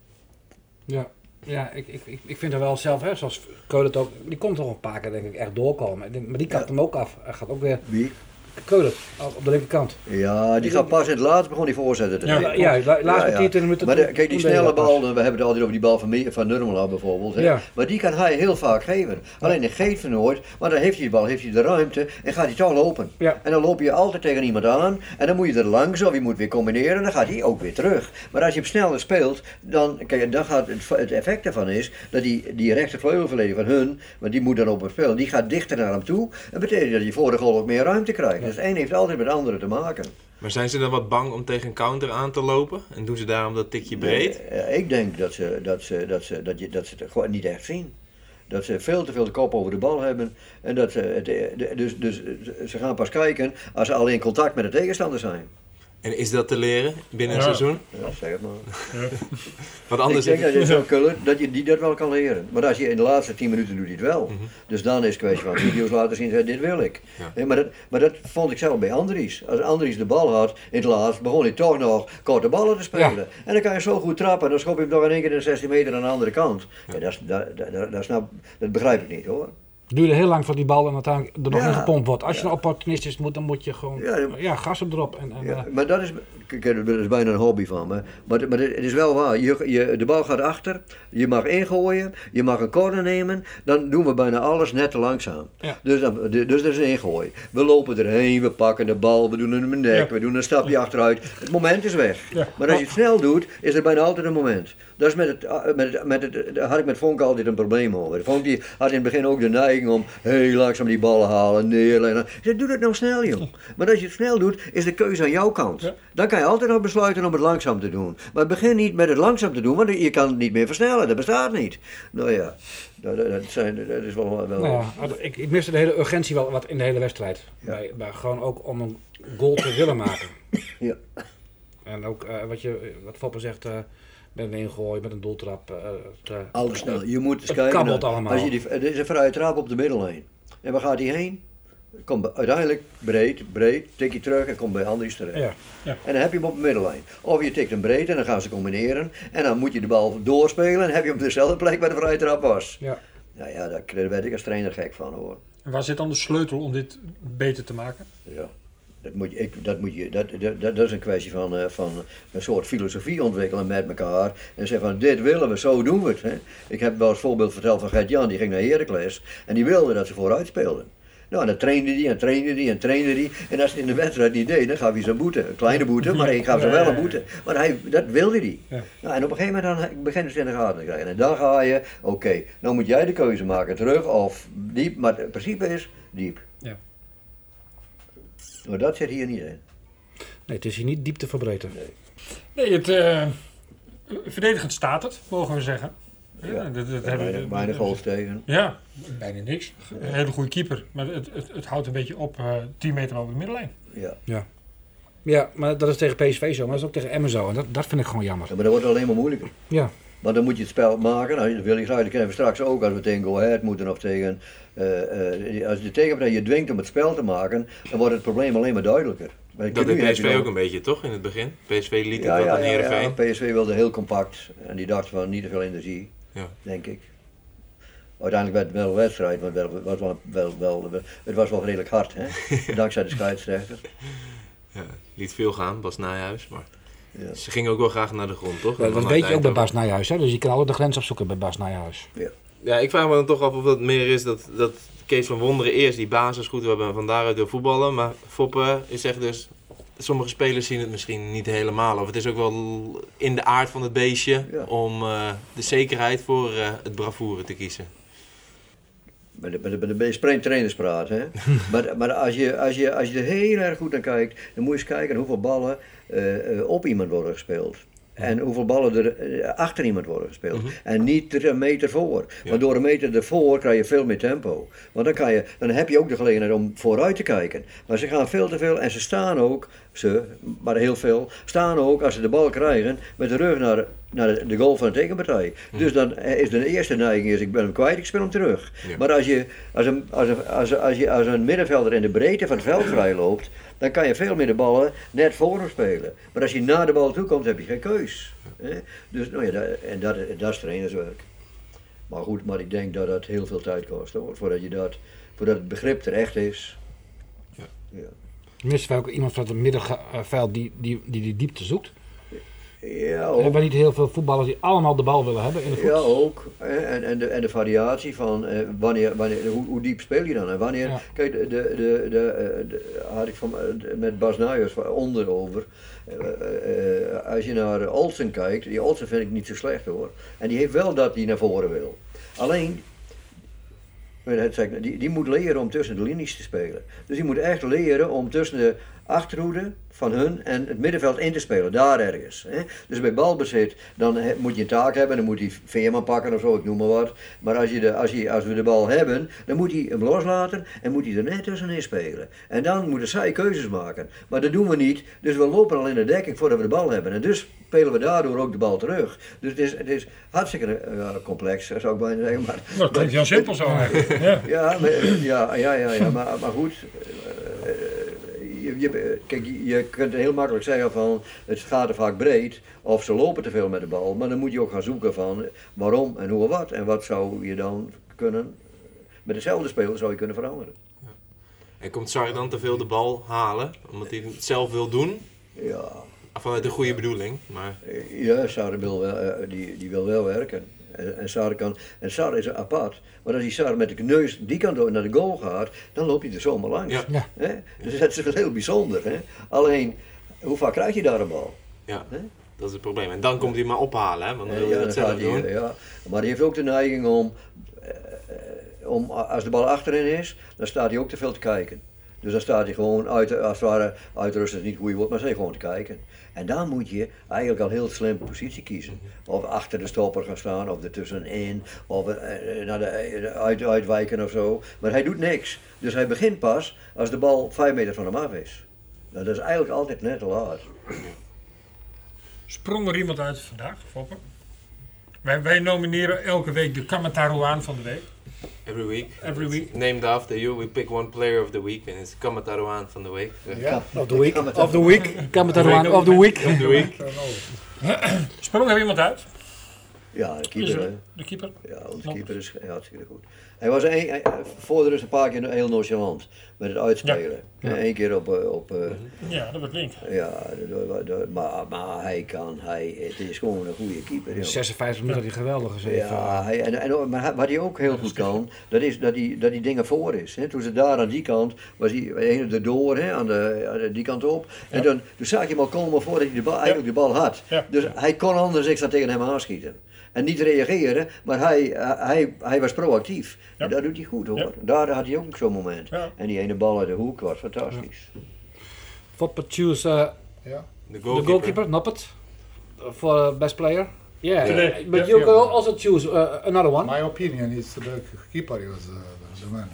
Ja, ja ik, ik, ik- vind er wel zelf, hè, zoals Keulen het ook, die komt toch een paar keer denk ik echt doorkomen. Maar die kapt hem ook af. Hij gaat ook weer Wie? Keulen op de linkerkant. Ja, die gaat pas in het laatste begon die voorzetten te Ja. Ja, ja, la- laatste Ja, ja. 20 minuten. Maar de- kijk, die snelle hij bal, we hebben het altijd over die bal van, Me- van Nurmela bijvoorbeeld. Hè? Ja. Maar die kan hij heel vaak geven. Alleen hij geeft hem nooit, maar dan heeft hij de bal, heeft hij de ruimte en gaat hij toch lopen. Ja. En dan loop je altijd tegen iemand aan en dan moet je er langs of je moet weer combineren en dan gaat hij ook weer terug. Maar als je hem sneller speelt, dan, kijk, dan gaat het, het effect ervan is dat die, die rechtervleugelverdediger van hun, want die moet dan op hem spelen, die gaat dichter naar hem toe. Dat betekent dat je voor de goal ook meer ruimte krijgt. Dus het een heeft altijd met het andere te maken. Maar zijn ze dan wat bang om tegen een counter aan te lopen? En doen ze daarom dat tikje breed? Nee, eh, ik denk dat ze, dat, ze, dat, ze, dat, je, dat ze het gewoon niet echt zien. Dat ze veel te veel de kop over de bal hebben. En dat ze, het, eh, dus, dus ze gaan pas kijken als ze al in contact met de tegenstander zijn. En is dat te leren binnen een seizoen? Ja, zeg het maar. Want anders ik denk dat je zo kullen, dat je die dat wel kan leren. Maar als je in de laatste 10 minuten doet hij het wel. Dus dan is het kwestie van video's laten zien, zeggen, dit wil ik. Ja. Nee, maar, dat, maar dat vond ik zelf bij Andries. Als Andries de bal had in het laatst, begon hij toch nog korte ballen te spelen. Ja. En dan kan je zo goed trappen en dan schop je hem nog in één keer in de 16 meter aan de andere kant. Ja, dat, dat, dat, dat, dat snap- dat begrijp ik niet hoor. Het duurde heel lang voor die bal en uiteindelijk er nog Ja. in gepompt wordt. Als je een opportunistisch moet, dan moet je gewoon Ja, gas op erop. En, en, Ja, eh, maar dat is, kijk, dat is bijna een hobby van me. Maar, maar het is wel waar. Je, je, de bal gaat achter, je mag ingooien, je mag een corner nemen. Dan doen we bijna alles net te langzaam. Dus, dan, dus dat is een ingooi. We lopen erheen, we pakken de bal, we doen een nek, we doen een stapje achteruit. Het moment is weg. Maar als je het snel doet, is er bijna altijd een moment. Dat is met het, met het, met het, daar had ik met Vonk altijd een probleem over. Vonk die had in het begin ook de neiging om heel langzaam die ballen halen, neerleggen. Zei, doe dat nou snel joh. Maar als je het snel doet, is de keuze aan jouw kant. Dan kan je altijd nog besluiten om het langzaam te doen. Maar begin niet met het langzaam te doen, want je kan het niet meer versnellen. Dat bestaat niet. Nou ja, dat, zijn, dat is wel... wel nou ja, ik, ik miste de hele urgentie wel wat in de hele wedstrijd. Bij, bij, gewoon ook om een goal te willen maken. Ja. En ook eh, wat, je, wat Foppe zegt, eh, met een ingooi, met een doeltrap. eh, te- Alles snel. Je moet eens Het kijken. kabbelt naar- allemaal. Als je die, er is een vrije trap op de middellijn. En waar gaat hij heen? Komt uiteindelijk breed, breed, tik je terug en komt bij Andries terecht. Ja. En dan heb je hem op de middellijn. Of je tikt hem breed en dan gaan ze combineren. En dan moet je de bal doorspelen en heb je hem op dezelfde plek waar de vrije trap was. Ja. Nou ja, daar daar werd ik als trainer gek van hoor. En waar zit dan de sleutel om dit beter te maken? Ja. Dat, moet je, ik, dat, moet je, dat, dat, dat, is een kwestie van, eh, van een soort filosofie ontwikkelen met elkaar. En zeggen van dit willen we, zo doen we het. Hè. Ik heb wel eens voorbeeld verteld van Gert-Jan, die ging naar Heracles. En die wilde dat ze vooruit speelden. Nou, en dan trainde die en trainde die en trainde die. En als hij in de wedstrijd niet deed, dan gaf hij ze een boete. Een kleine boete, maar ik gaf ze wel een boete. Maar hij, dat wilde hij. Ja. Nou, en op een gegeven moment dan beginnen ze in de gaten te krijgen. En dan ga je, oké, nou moet jij de keuze maken, terug of diep. Maar het principe is diep. Ja. Maar dat zit hier niet in. Nee, het is hier niet diepte verbreden. Nee, het, eh, verdedigend staat het, mogen we zeggen. Ja, Ja. dat, dat hebben Weinig, we- weinig goals tegen. Ja, bijna niks. Een hele goede keeper, maar het, het, het houdt een beetje op eh 10 meter over de middenlijn. Ja. Ja, maar dat is tegen PSV zo, maar dat is ook tegen Emmen zo. En dat, dat vind ik gewoon jammer. Ja, maar dat wordt alleen maar moeilijker. Ja, Maar dan moet je het spel maken. Nou, dat wil ik graag. Dat kennen we straks ook als we tegen Go Ahead moeten of tegen. eh, eh, als je tegenpartij je dwingt om het spel te maken, dan wordt het probleem alleen maar duidelijker. Maar Dat deed PSV nog- ook een beetje, toch? In het begin. PSV liet Ja, het ja, ja, ja, PSV wilde heel compact en die dacht van niet te veel energie, Ja. denk ik. Uiteindelijk werd het wel een wedstrijd, maar wel, was wel, wel, wel, het was wel redelijk hard, hè? dankzij de scheidsrechter. Ja, liet veel gaan, Bas Nijhuis. Maar Ja. ze gingen ook wel graag naar de grond, toch? dat, dat weet je ook bij Bas Nijhuis. Hè? Dus je kan altijd de grens opzoeken bij Bas Nijhuis. Ja, ik vraag me dan toch af of het meer is dat, dat Kees van Wonderen eerst die basis goed hebben en van daaruit wil voetballen. Maar Foppe zegt dus, sommige spelers zien het misschien niet helemaal. Of het is ook wel in de aard van het beestje Ja. om eh, de zekerheid voor eh, het bravoure te kiezen. Met de, met de, met de meest trainers praten. Hè? maar maar als, je, als, je, als je er heel erg goed naar kijkt, dan moet je eens kijken hoeveel ballen eh, eh, op iemand worden gespeeld. En hoeveel ballen er eh, achter iemand worden gespeeld. Mhm. En niet er een meter voor. Ja. Maar door een meter ervoor krijg je veel meer tempo. Want dan, kan je, dan heb je ook de gelegenheid om vooruit te kijken. Maar ze gaan veel te veel en ze staan ook, ze, maar heel veel, staan ook als ze de bal krijgen met de rug naar, naar de, goal van de tegenpartij. Dus dan is de eerste neiging is ik ben hem kwijt, ik speel hem terug. Ja. Maar als je als een, als, een, als, als je als een middenvelder in de breedte van het veld vrij loopt, dan kan je veel meer de ballen net voor hem spelen. Maar als je naar de bal toe komt, heb je geen keus. Hè? Dus nou ja, dat, en dat, dat is trainerswerk. Maar goed, maar ik denk dat dat heel veel tijd kost hoor, voordat, je dat, voordat het begrip er echt is. Ja. Ja. Missen wij ook iemand van het middenveld die, die, die die diepte zoekt? Ja, Hebben ook. wij niet heel veel voetballers die allemaal de bal willen hebben in de voet? Ja, ook. hè, En, en, de, en de variatie van eh, wanneer, wanneer, hoe, hoe diep speel je dan? En wanneer, Ja. kijk, de, de, de, de, eh, had ik van, eh, met Bas Nijers onder over. Eh, eh, eh, als je naar Olsen kijkt, die Olsen vind ik niet zo slecht hoor. En die heeft wel dat hij naar voren wil. Alleen, die, die moet leren om tussen de linies te spelen. Dus die moet echt leren om tussen de achterhoede van hun en het middenveld in te spelen, daar ergens. Hè. Dus bij balbezit, dan moet je een taak hebben, dan moet hij Veerman pakken of zo, ik noem maar wat. Maar als, je de, als, je, als we de bal hebben, dan moet hij hem loslaten en moet hij er net tussenin spelen. En dan moeten zij keuzes maken. Maar dat doen we niet, dus we lopen al in de dekking voordat we de bal hebben. En dus spelen we daardoor ook de bal terug. Dus het is, het is hartstikke eh, complex, zou ik bijna zeggen. Maar, Dat klinkt heel simpel zo eigenlijk. Ja. ja, maar, ja, ja, ja, ja maar, maar goed. eh, eh, je, je, kijk, je- kunt heel makkelijk zeggen van het gaat er vaak breed of ze lopen te veel met de bal. Maar dan moet je ook gaan zoeken van waarom en hoe en wat. En wat zou je dan kunnen, met dezelfde speler zou je kunnen veranderen. En komt Sarri dan te veel de bal halen, omdat hij het zelf wil doen? Ja, Vanuit de goede bedoeling, maar eh, ja Sarre wil wel, eh, die, die wil wel werken. En, Sarre kan, en Sarre is apart. Maar als die Sarre met de neus die kant door naar de goal gaat, dan loop je er zomaar langs. Ja. Ja. Hè? Dus dat is wel heel bijzonder. Hè? Alleen, hoe vaak krijg je daar een bal? ja, Hè? dat is het probleem. En dan komt hij maar ophalen, hè, want dan wil je ja, het zelf doen. ja. Maar hij heeft ook de neiging om, eh, eh, om, als de bal achterin is, dan staat hij ook te veel te kijken. Dus dan staat hij gewoon uit, als het ware, uitrusten is niet hoe je wordt, maar zeg gewoon te kijken. En dan moet je eigenlijk al heel slim positie kiezen. Of achter de stopper gaan staan, of ertussenin, of eh, naar de, eh, uit, uitwijken of zo. Maar hij doet niks. Dus hij begint pas als de bal vijf meter van hem af is. Dat is eigenlijk altijd net te laat. Sprong er iemand uit vandaag, Foppe? Wij, wij nomineren elke week de Kamataruaan van de week. Every week. Every week. Named after you, we pick one player of the week. En het is Kamataruan van de week. Ja. Of the week. Of the week. Kamataruan of the week. Of the week. Sprong er iemand uit? Ja, de keeper. er, de keeper. Ja, onze keeper is hartstikke goed. Hij was een, hij- voor de rust een paar keer heel nonchalant met het uitspelen. Eén keer op, eh, op eh, Ja, dat wordt link. ja, dat- dat- dat- maar, maar hij kan, hij, het is gewoon een goede keeper. joh. 56 minuten had hij geweldig gezeten. Ja, hij, en, en, maar hij- wat hij ook heel goed kan, dat is dat hij, dat hij dingen voor is. Hè. Toen ze daar aan die kant, was hij een de door, hè, aan, de, aan de- die kant op. En dan, toen zag je hem al komen voordat hij de bal, eigenlijk de bal had. Ja. Dus hij kon anders extra tegen hem aanschieten. En niet reageren, maar hij, hij, hij was proactief. Ja. En dat doet hij goed hoor. Ja. Daar had hij ook zo'n moment. Ja. En die ene bal uit de hoek was fantastisch. Foppe choose uh, Ja. De the goalkeeper, Noppet, for uh, best player. Yeah, Today. but Yeah, you yeah. can also choose uh, another one. My opinion is the keeper was uh, the man.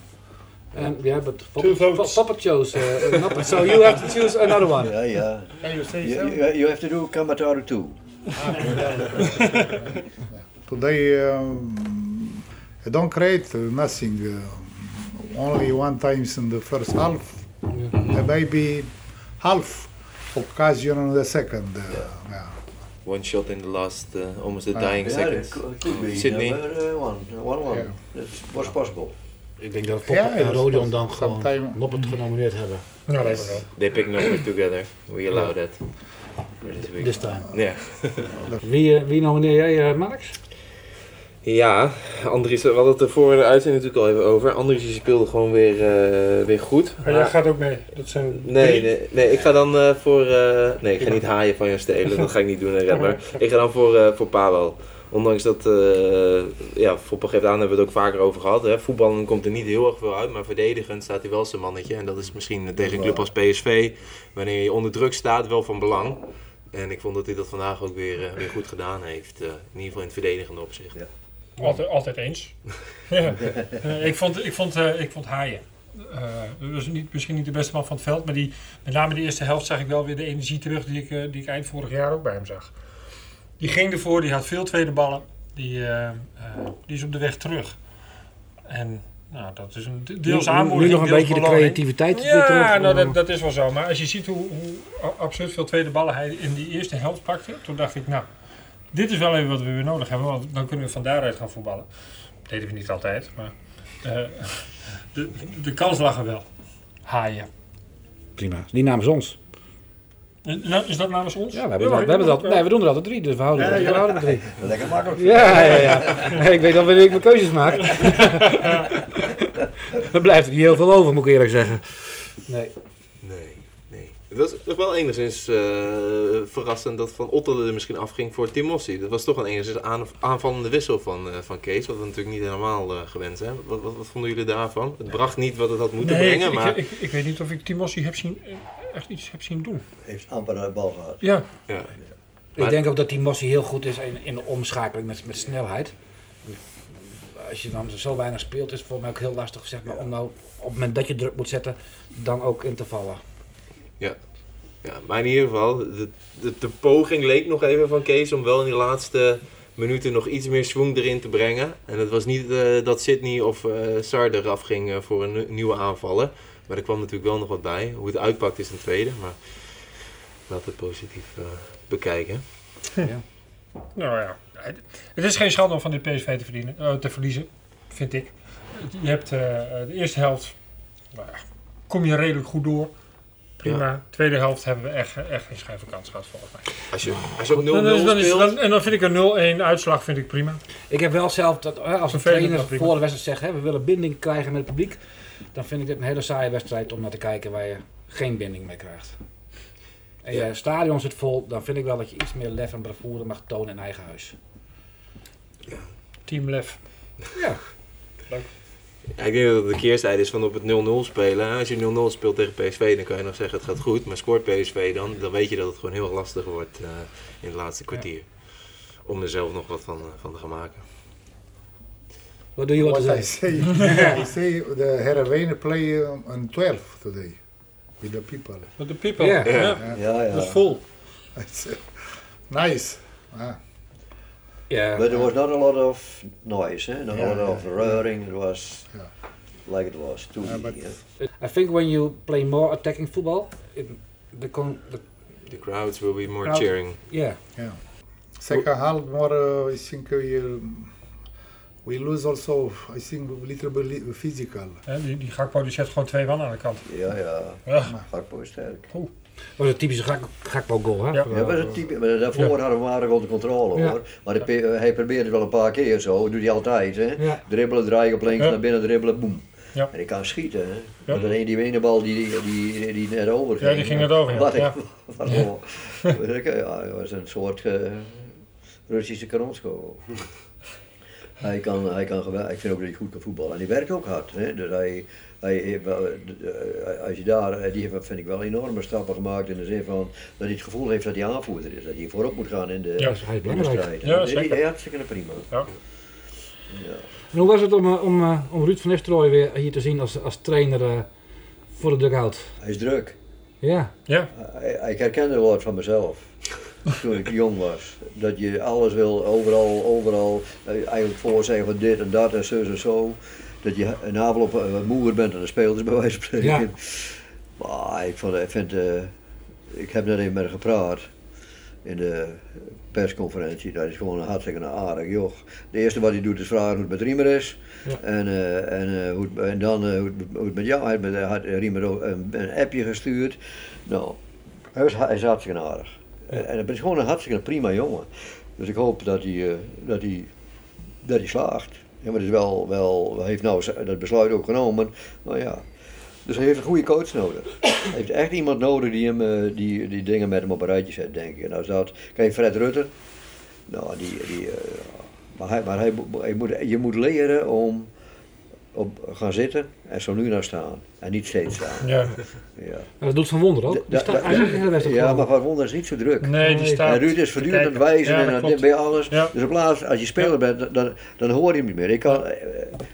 And yeah, but. Foppe chose uh, Noppet, so you have to choose another one. Ja, ja. Can you say You, you, you have to do Kamataru too. Today um, I don't create uh, nothing. Uh, only one times in the first half. Uh, maybe half occasion in the second. Uh, yeah. One shot in the last, uh, almost the Ah, dying Yeah, seconds. it could- could be, Sydney. yeah, uh, one, one, one. Yeah. That was possible. Ik denk dat Foppe Ja, en Rodion dan gewoon sometime- Noppet genomineerd hebben. Ja. They pick number together. We allow that. This. This time. Ja. Wie, uh, wie nomineer jij, uh, Max? Ja, Andries, we hadden het er voor de uitzending natuurlijk al even over. Andries die speelde gewoon weer, eh, weer goed. Maar jij gaat ook mee. Dat zijn Nee, nee, nee, ik ga dan eh, voor. eh, nee, ik ga niet haaien van je stelen. Dat ga ik niet doen, hè, Redmer. Ik ga dan voor, eh voor Pavel. Ondanks dat, eh ja, Foppe geeft aan, hebben we het ook vaker over gehad. Hè. Voetballen komt er niet heel erg veel uit, maar verdedigend staat hij wel zijn mannetje. En dat is misschien tegen een club als PSV, wanneer je onder druk staat, wel van belang. En ik vond dat hij dat vandaag ook weer, eh, weer goed gedaan heeft. eh, in ieder geval in het verdedigende opzicht. Ja. Altijd, altijd eens. ja. Ik, vond, ik, vond, eh, ik vond Haaien. eh dat was niet, misschien niet de beste man van het veld, maar die, met name de eerste helft zag ik wel weer de energie terug die ik, die ik eind vorig jaar ook bij hem zag. Die ging ervoor, die had veel tweede ballen. Die, eh, eh, die is op de weg terug. En nou, dat is een Nu, deels nu aanmoediging, nog een beetje de creativiteit Ja, terug. nou, dat, dat is wel zo. Maar als je ziet hoe, hoe absurd veel tweede ballen hij in die eerste helft pakte, toen dacht ik, nou, dit is wel even wat we weer nodig hebben, want dan kunnen we van daaruit gaan voetballen. Dat deden we niet altijd, maar eh, de, de kans lag er wel. Haaien. Prima. Die namens ons. En, nou, is dat namens ons? Ja, we, hebben, dat, we, hebben dat, nee, we doen er altijd drie, dus we houden Ja, er ja. we houden er drie. Lekker makkelijk. Ja, ja, ja. Nee, ik weet al wanneer ik mijn keuzes maak. er blijft er niet heel veel over, moet ik eerlijk zeggen. Nee. Nee, nee. Het was toch wel enigszins eh, verrassend dat Van Ottelen er misschien afging voor Timossi. Dat was toch een enigszins aan, aanvallende wissel van, eh, van Kees, wat we natuurlijk niet helemaal eh, gewend zijn. Wat, wat, wat vonden jullie daarvan? Het bracht niet wat het had moeten Nee, brengen, ik, maar... ik, ik, ik weet niet of ik Timossi heb zien, echt iets heb zien doen. Heeft amper een bal gehad. Ja, ja. Ik denk ook dat die Mossi heel goed is in, in de omschakeling met, met snelheid. Als je dan zo weinig speelt, is het voor mij ook heel lastig zeg maar, om nou op het moment dat je druk moet zetten, dan ook in te vallen. Ja, maar in ieder geval, de, de, de poging leek nog even van Kees om wel in die laatste minuten nog iets meer swing erin te brengen. En het was niet eh, dat Sydney of eh Sar eraf ging eh, voor een nieuwe aanvallen. Maar er kwam natuurlijk wel nog wat bij. Hoe het uitpakt is een tweede, maar laten we het positief eh, bekijken. Ja. Nou ja, het- is geen schande om van dit PSV te, verdienen, eh, te verliezen, vind ik. Je hebt eh, de eerste helft, nou ja, kom je redelijk goed door. Prima. Tweede helft hebben we echt, echt geen schijve kans gehad volgens mij. Als je, als je op 0-0 Dan, is- dan is- speelt... dan- en dan vind ik een 0-1 uitslag vind ik prima. Ik heb wel zelf, dat, hè, als een trainer voor de wedstrijd zegt, hè, we willen binding krijgen met het publiek, dan vind ik dit een hele saaie wedstrijd om naar te kijken waar je geen binding mee krijgt. En je stadion zit vol, dan vind ik wel dat je iets meer lef en bravoure mag tonen in eigen huis. Team Lef. Ja. Ja, ik denk dat het de keerzijde is van op het 0-0 spelen. Als je 0-0 speelt tegen PSV, dan kan je nog zeggen het gaat goed. Maar scoort PSV dan, dan weet je dat het gewoon heel lastig wordt eh, in het laatste kwartier. Om er zelf nog wat van, eh, van te gaan maken. Wat doe je wat te What I zeggen? say, I say the Heerenveen play um, on 12 today with the people. With the people. Ja. Ja. Ja. Ja, ja. Dat is vol. It's, uh, nice. Ah, Ja. But there was not a lot of noise, eh? not Yeah, a lot of yeah. roaring. It was Yeah. like it was too Yeah, easy. but-? I think when you play more attacking football, it, the con, the, The crowds will be more Crowd- cheering. yeah, yeah. Second half more, uh, I think we, um, we lose also, I think, a little bit physical. Die, die Gakpo die zet gewoon twee man aan de kant. Ja, ja. Ja. Gakpo is sterk. was een typische Gak- Gakpo goal, hè? Ja. Ja, dat is een type, maar daarvoor Ja. hadden we aardig onder controle Ja. hoor. Maar hij, probeert het wel een paar keer zo, dat doet hij altijd. Hè. Ja. Dribbelen, draaien op links, Ja. naar binnen dribbelen, boem. Ja. En hij kan schieten. Hè. Ja. Maar dan een- die ene bal die, die, die, die net over ging. Ja, die ging net over, ja. Wat ik- Ja. ja, was een soort eh, Russische kanonskogel. Hij kan, hij kan geweldig, ik vind ook dat hij goed kan voetballen. En hij werkt ook hard. Hè. Dus hij, hij, heeft wel, eh, als je daar, eh, die heeft vind ik wel enorme stappen gemaakt in de zin van dat hij het gevoel heeft dat hij aanvoerder is. Dat hij voorop moet gaan in de, Ja, hij is de belangrijk. strijd. Ja, dat zeker. is hartstikke prima. Ja. Ja. En hoe was het om, eh, om, eh, om Ruud van Nistelrooy weer hier te zien als, als trainer eh, voor de dugout? Hij is druk. Ja, Ja. Ik herkende het woord van mezelf. Toen ik jong was. Dat je alles wil, overal, overal, eh, eigenlijk voorzeggen van dit en dat en zo en zo. Dat je een avond op uh, moer bent en de spelers bij wijze van spreken. Ja. Maar ik, vond, ik, vind, eh, ik heb net even met hem gepraat in de persconferentie. Dat is gewoon een hartstikke aardig joch. De eerste wat hij doet is vragen hoe het met Riemer is. Ja. En, eh, en, eh, hoe het, en dan eh, hoe, het, hoe het met jou hij had Riemer ook een, een appje gestuurd. Nou, hij is, hij is hartstikke aardig. En, het is gewoon een hartstikke prima jongen. Dus ik hoop dat hij, eh, dat hij, dat hij slaagt. Maar is wel, wel, hij heeft nou dat besluit ook genomen. Nou ja, dus hij heeft een goede coach nodig. Hij heeft echt iemand nodig die, hem, eh, die, die dingen met hem op een rijtje zet, denk ik. En als dat, kijk, Fred Rutte, nou, die, die, eh, maar, hij, maar hij, hij moet, je moet leren om op gaan zitten en zo nu naar staan. En niet steeds staan. Ja. Ja, Maar dat doet Van Wonder ook. Da- Die staat da- eigenlijk ja gewoon. maar Van Wonder is niet zo druk. Nee, die staat. En Ruud is voortdurend aan het wijzen Ja, en dit bij alles. Ja. Dus op laatst, als je speler bent, dan, dan hoor je hem niet meer. Ik, kan,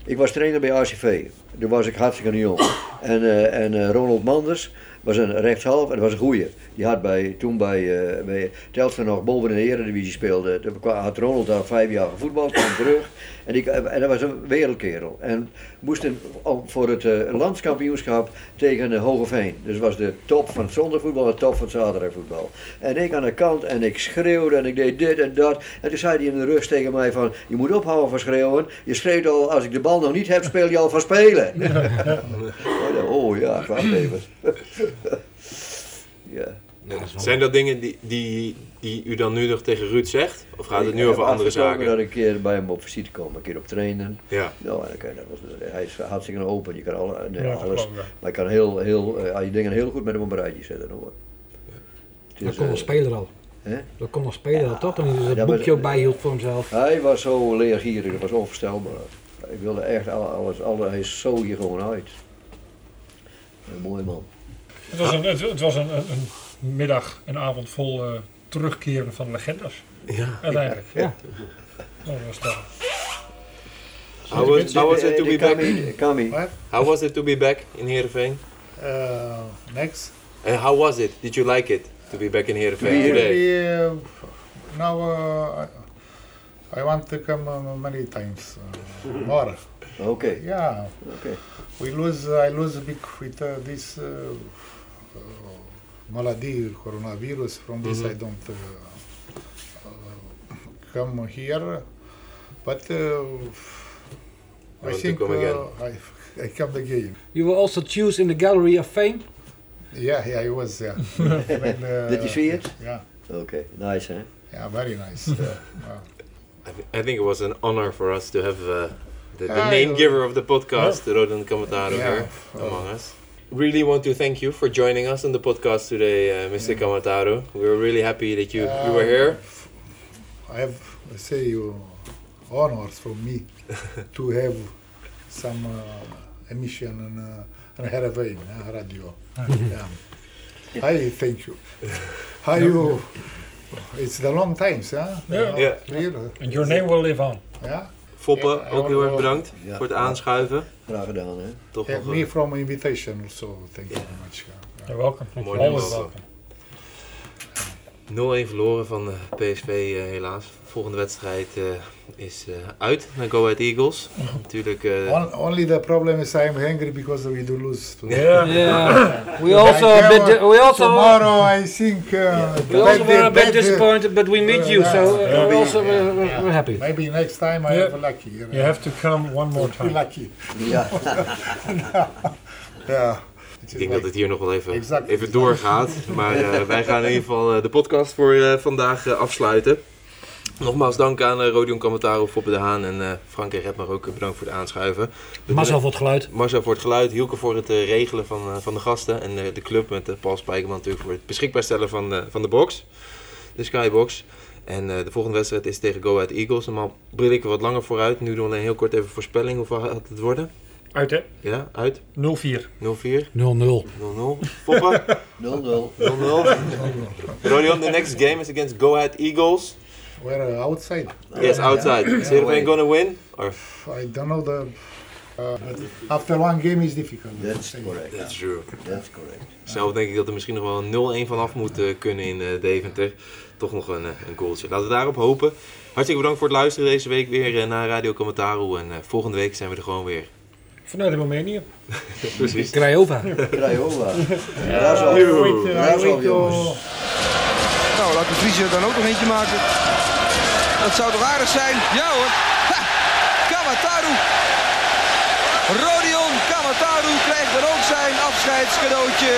ik was trainer bij RCV. Toen was ik hartstikke jong. En, eh, en eh, Ronald Manders was een rechtshalf en dat was een goeie. Die had bij, toen bij, eh bij Telstra nog boven in de Eredivisie speelde. Toen had Ronald daar vijf jaar gevoetbald, kwam terug. En, die, en dat was een wereldkerel. En moesten voor het eh, landskampioenschap tegen uh, Hogeveen. Dus was de top van zondagvoetbal en de top van zaterdagvoetbal. En ik aan de kant en ik schreeuwde en ik deed dit en dat. En toen zei hij in de rust tegen mij van, je moet ophouden van schreeuwen. Je schreeuwt al, als ik de bal nog niet heb, speel je al van spelen. oh ja, wacht even. ja. Zijn dat dingen die, die, die u dan nu nog tegen Ruud zegt? Of gaat het Ik nu over andere zaken? dat ik een keer bij hem op visite kom, een keer op trainen. Ja. Nou, en dan kan je, dat was, hij is hartstikke open. Je kan alle, nee, Ja, alles, maar je kan heel, heel, eh, je dingen heel goed met hem op een rijtje zetten hoor. Dat is, kon eh, als speler al. hè? Dat kon als speler al, toch? Ja, dat maar- boekje ook bijhield voor hemzelf. Hij was zo leergierig, dat was onvoorstelbaar. Ik wilde echt al- alles, alles hij is zo hier gewoon uit. Een mooi man. Het was een, het, het was een, een, een middag, een avond vol eh, terugkeren van legendes. ja. Uiteindelijk. Ja. Nou, dat was dat. How was, how was it to be back? Kami. What? How was it to be back in Heerenveen? Uh, next. And how was it? Did you like it to be back in Heerenveen here. today? We, uh, now uh, I, I want to come uh, many times uh, more. Oké, Yeah, oké. we lose. I lose a big with uh, this uh, uh, malady, coronavirus. From this, Mhm. I don't uh, uh, come here, but uh, I want think come uh, I I come again. You were also choose in the Gallery of Fame. Yeah, yeah, I was. Yeah. When, uh, Did you see it? Yeah, Okay. nice hè? yeah, very nice. Yeah, wow. I, thi- I think it was an honor for us to have uh, the, the name giver of the podcast, Rodan Kamataro, Yeah. here among us. Really want to thank you for joining us on the podcast today, uh, Mr. Kamataro. We were really happy that you, you were Uh, here. I have, I say, you honors from me to have some uh, emission on, uh, on Heerenveen, uh, radio. yeah. I thank you. How you? It's the long times, huh? Yeah. Yeah. Clear, And your name will live on. yeah. Foppe, Ja, ook heel erg bedankt Ja. voor het aanschuiven. Graag gedaan hè? Toch Yeah, me from invitation also. Thank you very much. You're welcome. Mooi Always nummer. welcome. 0-1 verloren van eh, PSV uh, helaas. Volgende wedstrijd uh, is uh, uit naar Go Ahead Eagles. Natuurlijk. Uh, On, only the problem is I'm angry because we do lose today. Yeah. Yeah. We also a bit. We also. tomorrow I think uh, We also were a bit disappointed, but we meet you, so uh, Yeah. we're also Yeah. we're, we're happy. Maybe next time I Yeah. have lucky. You, know. You have to come one more time. lucky. Ja. Yeah. Ik denk dat het hier nog wel even, Exact. even doorgaat. Maar uh, wij gaan in ieder geval uh, de podcast voor uh, vandaag afsluiten. Nogmaals dank aan uh, Rodion Kamataro, Foppe de Haan en uh, Frank en Redmar ook bedankt voor het aanschuiven. Marcel voor het geluid. Marcel voor het geluid, Hielke voor het uh, regelen van, uh, van de gasten. En uh, de club met uh, Paul Spijkerman natuurlijk voor het beschikbaar stellen van, uh, van de box. De Skybox. En uh, de volgende wedstrijd is tegen Go Ahead Eagles. Normaal blikken we wat langer vooruit. Nu doen we alleen heel kort even voorspelling. Hoeveel gaat het worden? Uit hè? Ja, uit? 0-4. 0-4? 0-0. 0-0. Foppe? 0-0. 0-0. Rodion, the next game is against Go Ahead Eagles. We're uh, outside. Yes, outside. Is Heerenveen gonna win? Or? I don't know the. Uh, after one game is difficult. That's correct. That's true. That's correct. Zelf denk ik dat er misschien nog wel een 0-1 vanaf moet uh, kunnen in uh, Deventer. Toch nog een, uh, een goaltje. Laten we daarop hopen. Hartstikke bedankt voor het luisteren deze week weer uh, naar Radio Commentaaro. En uh, volgende week zijn we er gewoon weer. Vanuit Roemenië. Precies. Craiova. Craiova. Ja. Razov. Razov, jongens. Nou, laat de Vriezer dan ook nog eentje maken. Dat zou toch aardig zijn? Ja hoor. Ha! Kamataru. Rodion Kamataru krijgt er ook zijn afscheidscadeautje.